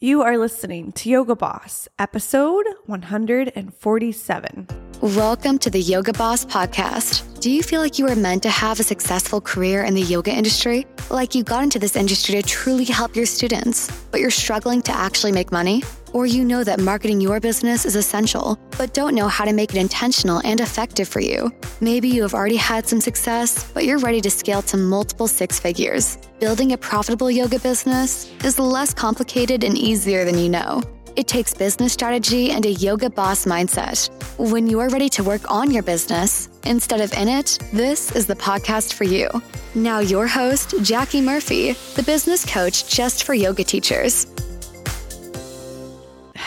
You are listening to Yoga Boss, episode 147. Welcome to the Yoga Boss podcast. Do you feel like you were meant to have a successful career in the yoga industry? Like you got into this industry to truly help your students, but you're struggling to actually make money? Or you know that marketing your business is essential, but don't know how to make it intentional and effective for you. Maybe you have already had some success, but you're ready to scale to multiple six figures. Building a profitable yoga business is less complicated and easier than you know. It takes business strategy and a yoga boss mindset. When you are ready to work on your business instead of in it, this is the podcast for you. Now, your host, Jackie Murphy, the business coach just for yoga teachers.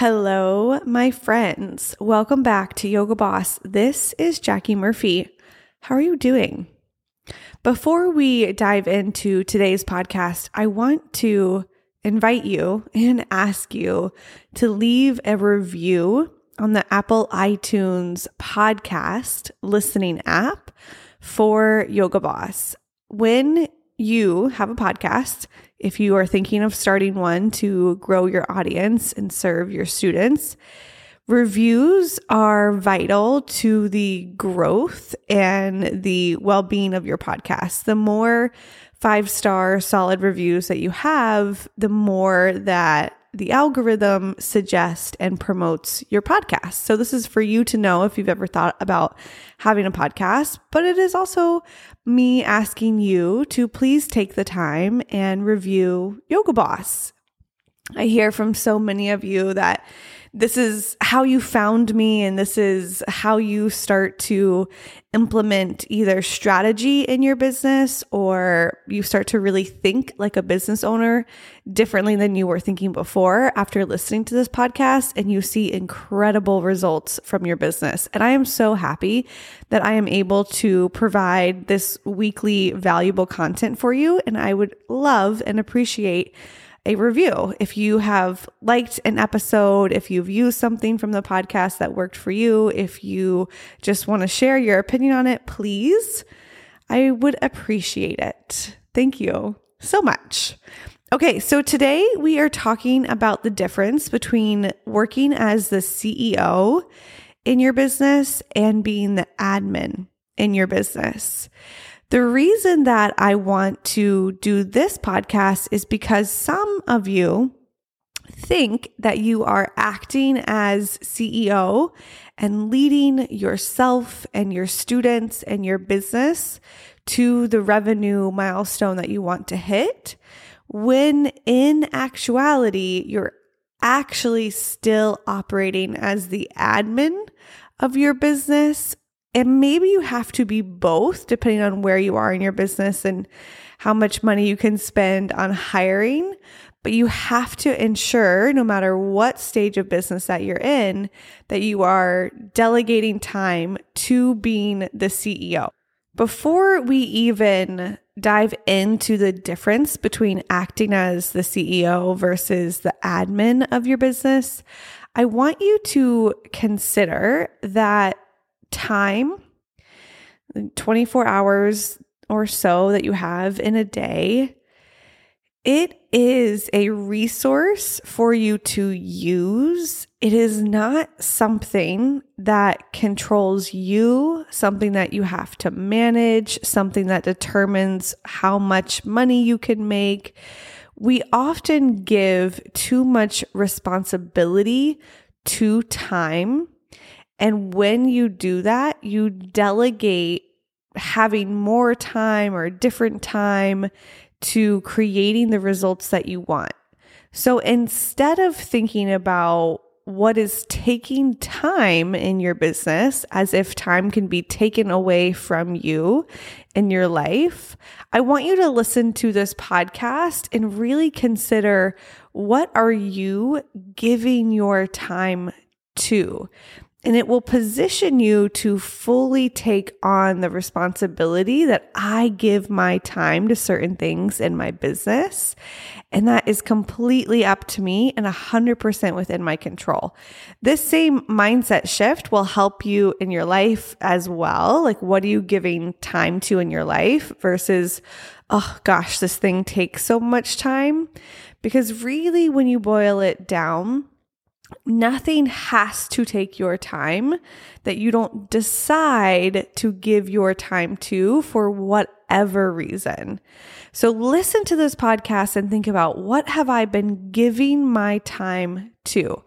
Hello, my friends. Welcome back to Yoga Boss. This is Jackie Murphy. How are you doing? Before we dive into today's podcast, I want to invite you and ask you to leave a review on the Apple iTunes podcast listening app for Yoga Boss. When you have a podcast, if you are thinking of starting one to grow your audience and serve your students, reviews are vital to the growth and the well being of your podcast. The more five star solid reviews that you have, the more that the algorithm suggests and promotes your podcast. So, this is for you to know if you've ever thought about having a podcast, but it is also me asking you to please take the time and review Yoga Boss. I hear from so many of you that this is how you found me and this is how you start to implement either strategy in your business or you start to really think like a business owner differently than you were thinking before after listening to this podcast and you see incredible results from your business. And I am so happy that I am able to provide this weekly valuable content for you and I would love and appreciate a review. If you have liked an episode, if you've used something from the podcast that worked for you, if you just want to share your opinion on it, please, I would appreciate it. Thank you so much. Okay, so today we are talking about the difference between working as the CEO in your business and being the admin in your business. The reason that I want to do this podcast is because some of you think that you are acting as CEO and leading yourself and your students and your business to the revenue milestone that you want to hit, when in actuality, you're actually still operating as the admin of your business and maybe you have to be both depending on where you are in your business and how much money you can spend on hiring. But you have to ensure, no matter what stage of business that you're in, that you are delegating time to being the CEO. Before we even dive into the difference between acting as the CEO versus the admin of your business, I want you to consider that time, 24 hours or so that you have in a day, it is a resource for you to use. It is not something that controls you, something that you have to manage, something that determines how much money you can make. We often give too much responsibility to time and when you do that, you delegate having more time or different time to creating the results that you want. So instead of thinking about what is taking time in your business as if time can be taken away from you in your life, I want you to listen to this podcast and really consider what are you giving your time to? And it will position you to fully take on the responsibility that I give my time to certain things in my business. And that is completely up to me and 100% within my control. This same mindset shift will help you in your life as well. Like, what are you giving time to in your life versus, oh gosh, this thing takes so much time? Because really, when you boil it down, nothing has to take your time that you don't decide to give your time to for whatever reason. So listen to this podcast and think about what have I been giving my time to?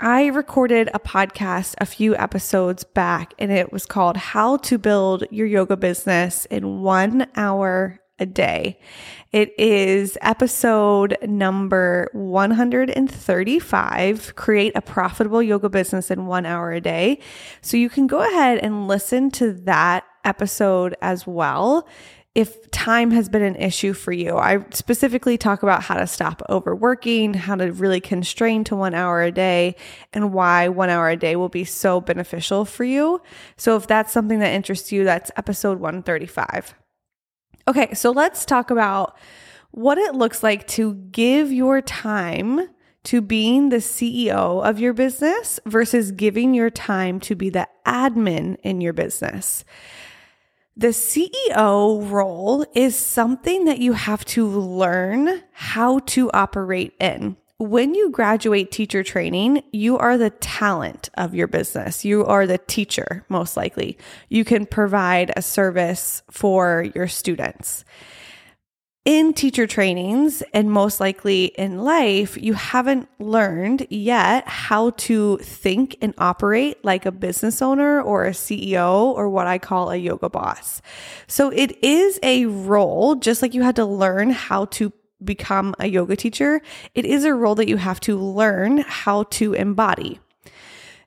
I recorded a podcast a few episodes back and it was called How to Build Your Yoga Business in 1 Hour a day. It is episode number 135 Create a Profitable Yoga Business in One Hour a Day. So you can go ahead and listen to that episode as well if time has been an issue for you. I specifically talk about how to stop overworking, how to really constrain to one hour a day, and why one hour a day will be so beneficial for you. So if that's something that interests you, that's episode 135. Okay, so let's talk about what it looks like to give your time to being the CEO of your business versus giving your time to be the admin in your business. The CEO role is something that you have to learn how to operate in. When you graduate teacher training, you are the talent of your business. You are the teacher, most likely. You can provide a service for your students in teacher trainings and most likely in life, you haven't learned yet how to think and operate like a business owner or a CEO or what I call a yoga boss. So it is a role, just like you had to learn how to become a yoga teacher, it is a role that you have to learn how to embody.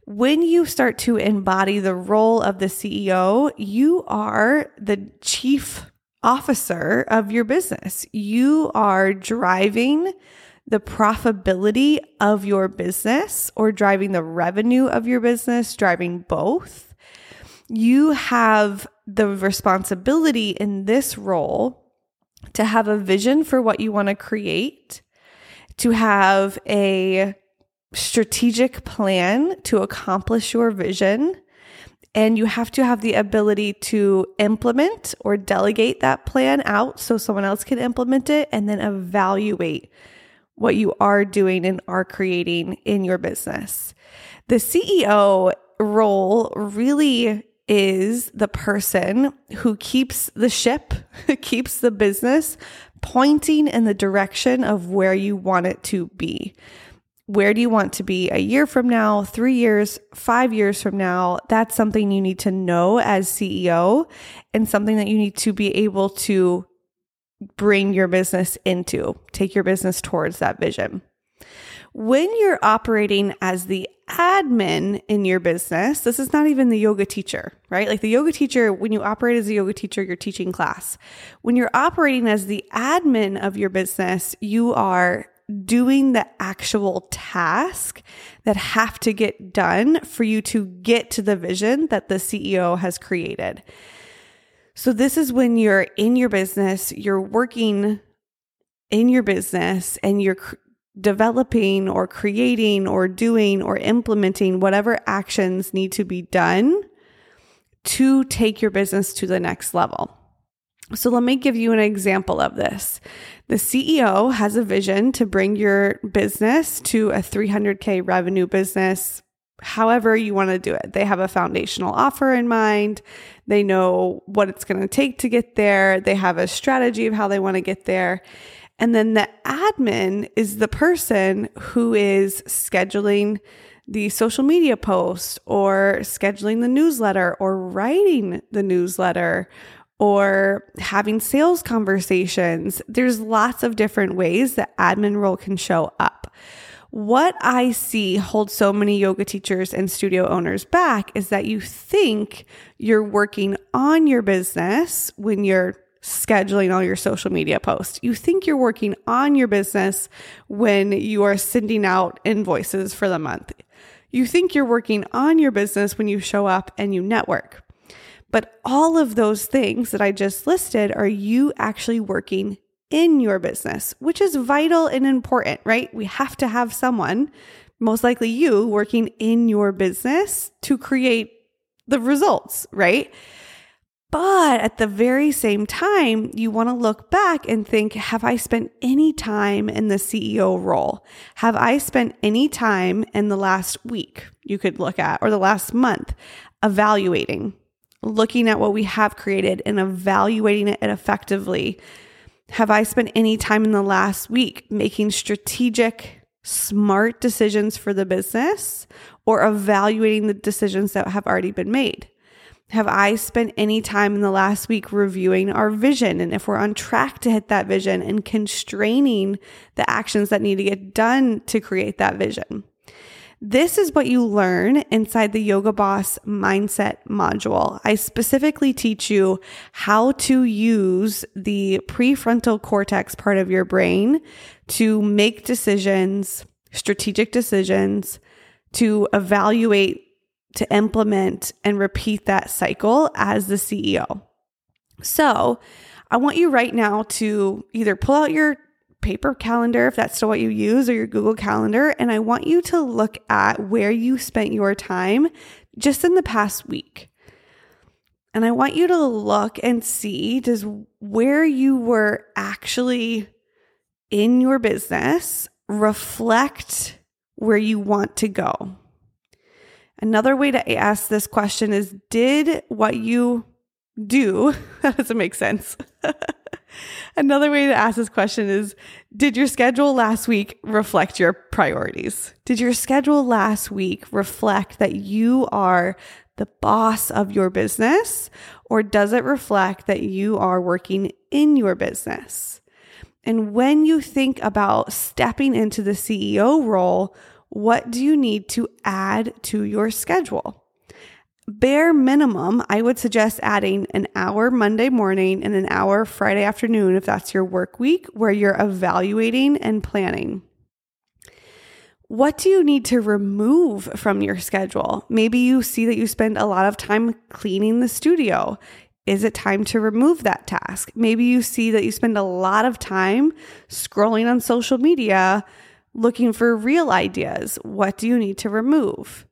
When you start to embody the role of the CEO, you are the chief officer of your business. You are driving the profitability of your business or driving the revenue of your business, driving both. You have the responsibility in this role to have a vision for what you want to create, to have a strategic plan to accomplish your vision, and you have to have the ability to implement or delegate that plan out so someone else can implement it and then evaluate what you are doing and are creating in your business. The CEO role really is the person who keeps the ship, keeps the business pointing in the direction of where you want it to be where do you want to be a year from now, three years, five years from now? That's something you need to know as CEO and something that you need to be able to bring your business into, take your business towards that vision. When you're operating as the admin in your business, this is not even the yoga teacher, right? Like the yoga teacher, when you operate as a yoga teacher, you're teaching class. When you're operating as the admin of your business, you are doing the actual task that have to get done for you to get to the vision that the CEO has created. So this is when you're in your business, you're working in your business and you're developing or creating or doing or implementing whatever actions need to be done to take your business to the next level. So let me give you an example of this. The CEO has a vision to bring your business to a 300K revenue business, however you want to do it. They have a foundational offer in mind. They know what it's going to take to get there. They have a strategy of how they want to get there. And then the admin is the person who is scheduling the social media post or scheduling the newsletter or writing the newsletter or having sales conversations. There's lots of different ways that admin role can show up. What I see holds so many yoga teachers and studio owners back is that you think you're working on your business when you're scheduling all your social media posts. You think you're working on your business when you are sending out invoices for the month. You think you're working on your business when you show up and you network. But all of those things that I just listed are you actually working in your business, which is vital and important, right? We have to have someone, most likely you, working in your business to create the results, right? But at the very same time, you want to look back and think Have I spent any time in the CEO role? Have I spent any time in the last week you could look at or the last month evaluating, looking at what we have created and evaluating it effectively? Have I spent any time in the last week making strategic, smart decisions for the business or evaluating the decisions that have already been made? Have I spent any time in the last week reviewing our vision and if we're on track to hit that vision and constraining the actions that need to get done to create that vision? This is what you learn inside the Yoga Boss Mindset module. I specifically teach you how to use the prefrontal cortex part of your brain to make decisions, strategic decisions, to evaluate to implement and repeat that cycle as the CEO. So, I want you right now to either pull out your paper calendar, if that's still what you use, or your Google Calendar, and I want you to look at where you spent your time just in the past week. And I want you to look and see does where you were actually in your business reflect where you want to go? Another way to ask this question is Did what you do, that doesn't make sense. Another way to ask this question is Did your schedule last week reflect your priorities? Did your schedule last week reflect that you are the boss of your business, or does it reflect that you are working in your business? And when you think about stepping into the CEO role, what do you need to add to your schedule? Bare minimum, I would suggest adding an hour Monday morning and an hour Friday afternoon if that's your work week where you're evaluating and planning. What do you need to remove from your schedule? Maybe you see that you spend a lot of time cleaning the studio. Is it time to remove that task? Maybe you see that you spend a lot of time scrolling on social media looking for real ideas. What do you need to remove?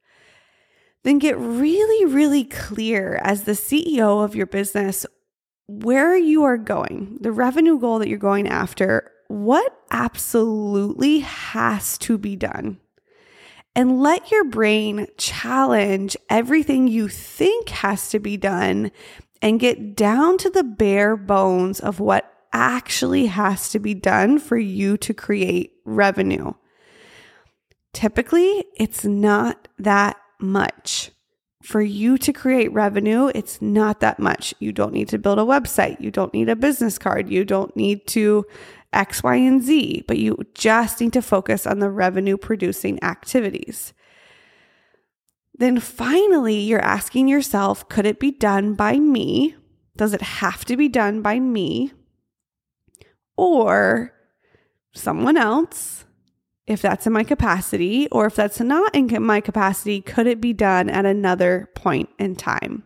Then get really, really clear as the CEO of your business where you are going, the revenue goal that you're going after, what absolutely has to be done. And let your brain challenge everything you think has to be done and get down to the bare bones of what actually has to be done for you to create revenue. Typically, it's not that much. For you to create revenue, it's not that much. You don't need to build a website. You don't need a business card. You don't need to X, Y, and Z, but you just need to focus on the revenue producing activities. Then finally, you're asking yourself could it be done by me? Does it have to be done by me? Or someone else, if that's in my capacity, or if that's not in my capacity, could it be done at another point in time?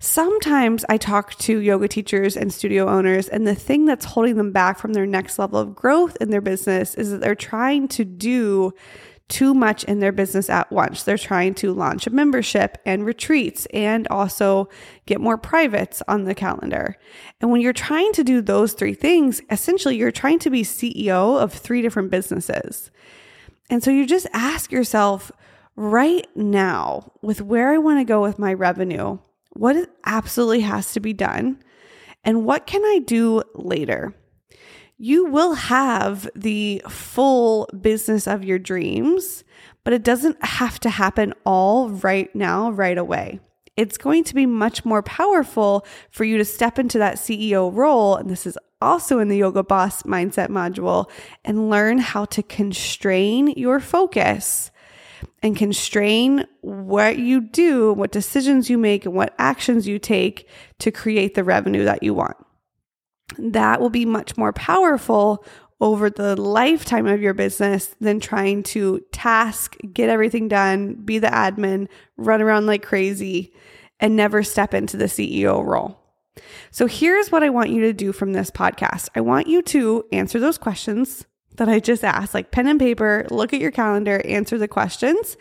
Sometimes I talk to yoga teachers and studio owners, and the thing that's holding them back from their next level of growth in their business is that they're trying to do too much in their business at once. They're trying to launch a membership and retreats and also get more privates on the calendar. And when you're trying to do those three things, essentially you're trying to be CEO of three different businesses. And so you just ask yourself right now, with where I want to go with my revenue, what absolutely has to be done? And what can I do later? You will have the full business of your dreams, but it doesn't have to happen all right now, right away. It's going to be much more powerful for you to step into that CEO role. And this is also in the Yoga Boss Mindset module and learn how to constrain your focus and constrain what you do, what decisions you make, and what actions you take to create the revenue that you want that will be much more powerful over the lifetime of your business than trying to task, get everything done, be the admin, run around like crazy, and never step into the CEO role. So, here's what I want you to do from this podcast I want you to answer those questions that I just asked, like pen and paper, look at your calendar, answer the questions.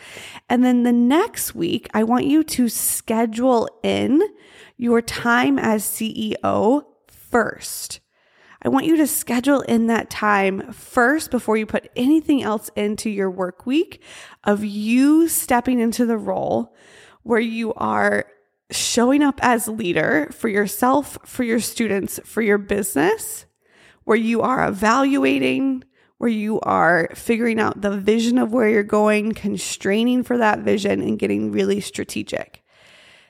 And then the next week, I want you to schedule in your time as CEO first. I want you to schedule in that time first before you put anything else into your work week of you stepping into the role where you are showing up as leader for yourself, for your students, for your business, where you are evaluating, where you are figuring out the vision of where you're going, constraining for that vision, and getting really strategic.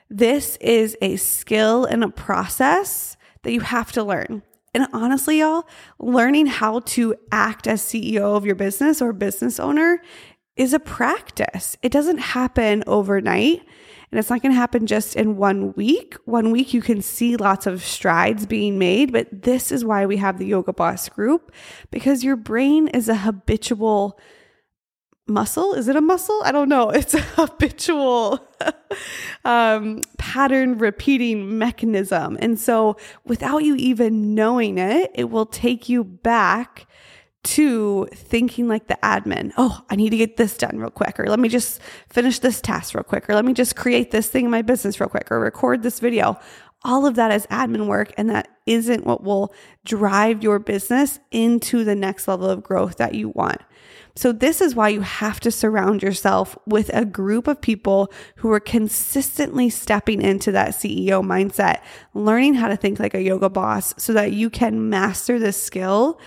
This is a skill and a process that you have to learn. And honestly, y'all, learning how to act as CEO of your business or business owner is a practice. It doesn't happen overnight. And it's not going to happen just in one week. One week, you can see lots of strides being made, but this is why we have the Yoga Boss group because your brain is a habitual muscle. Is it a muscle? I don't know. It's a habitual um, pattern repeating mechanism. And so, without you even knowing it, it will take you back to thinking like the admin. Oh, I need to get this done real quick, or let me just finish this task real quick, or let me just create this thing in my business real quick, or record this video. All of that is admin work, and that isn't what will drive your business into the next level of growth that you want. So, this is why you have to surround yourself with a group of people who are consistently stepping into that CEO mindset, learning how to think like a yoga boss so that you can master this skill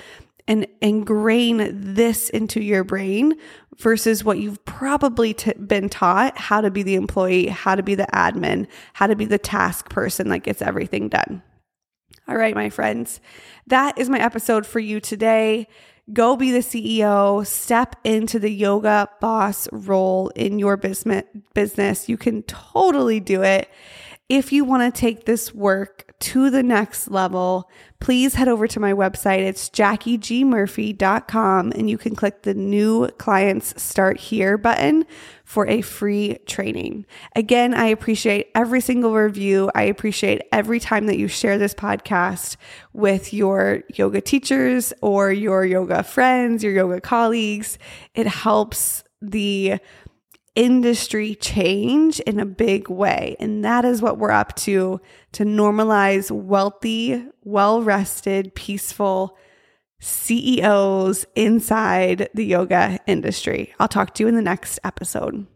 and ingrain this into your brain versus what you've probably t- been taught how to be the employee, how to be the admin, how to be the task person that gets everything done. All right, my friends, that is my episode for you today. Go be the CEO, step into the yoga boss role in your business. You can totally do it. If you want to take this work to the next level, please head over to my website. It's jackiegmurphy.com and you can click the new clients start here button for a free training. Again, I appreciate every single review. I appreciate every time that you share this podcast with your yoga teachers or your yoga friends, your yoga colleagues. It helps the industry change in a big way. And that is what we're up to to normalize wealthy, well rested, peaceful CEOs inside the yoga industry. I'll talk to you in the next episode.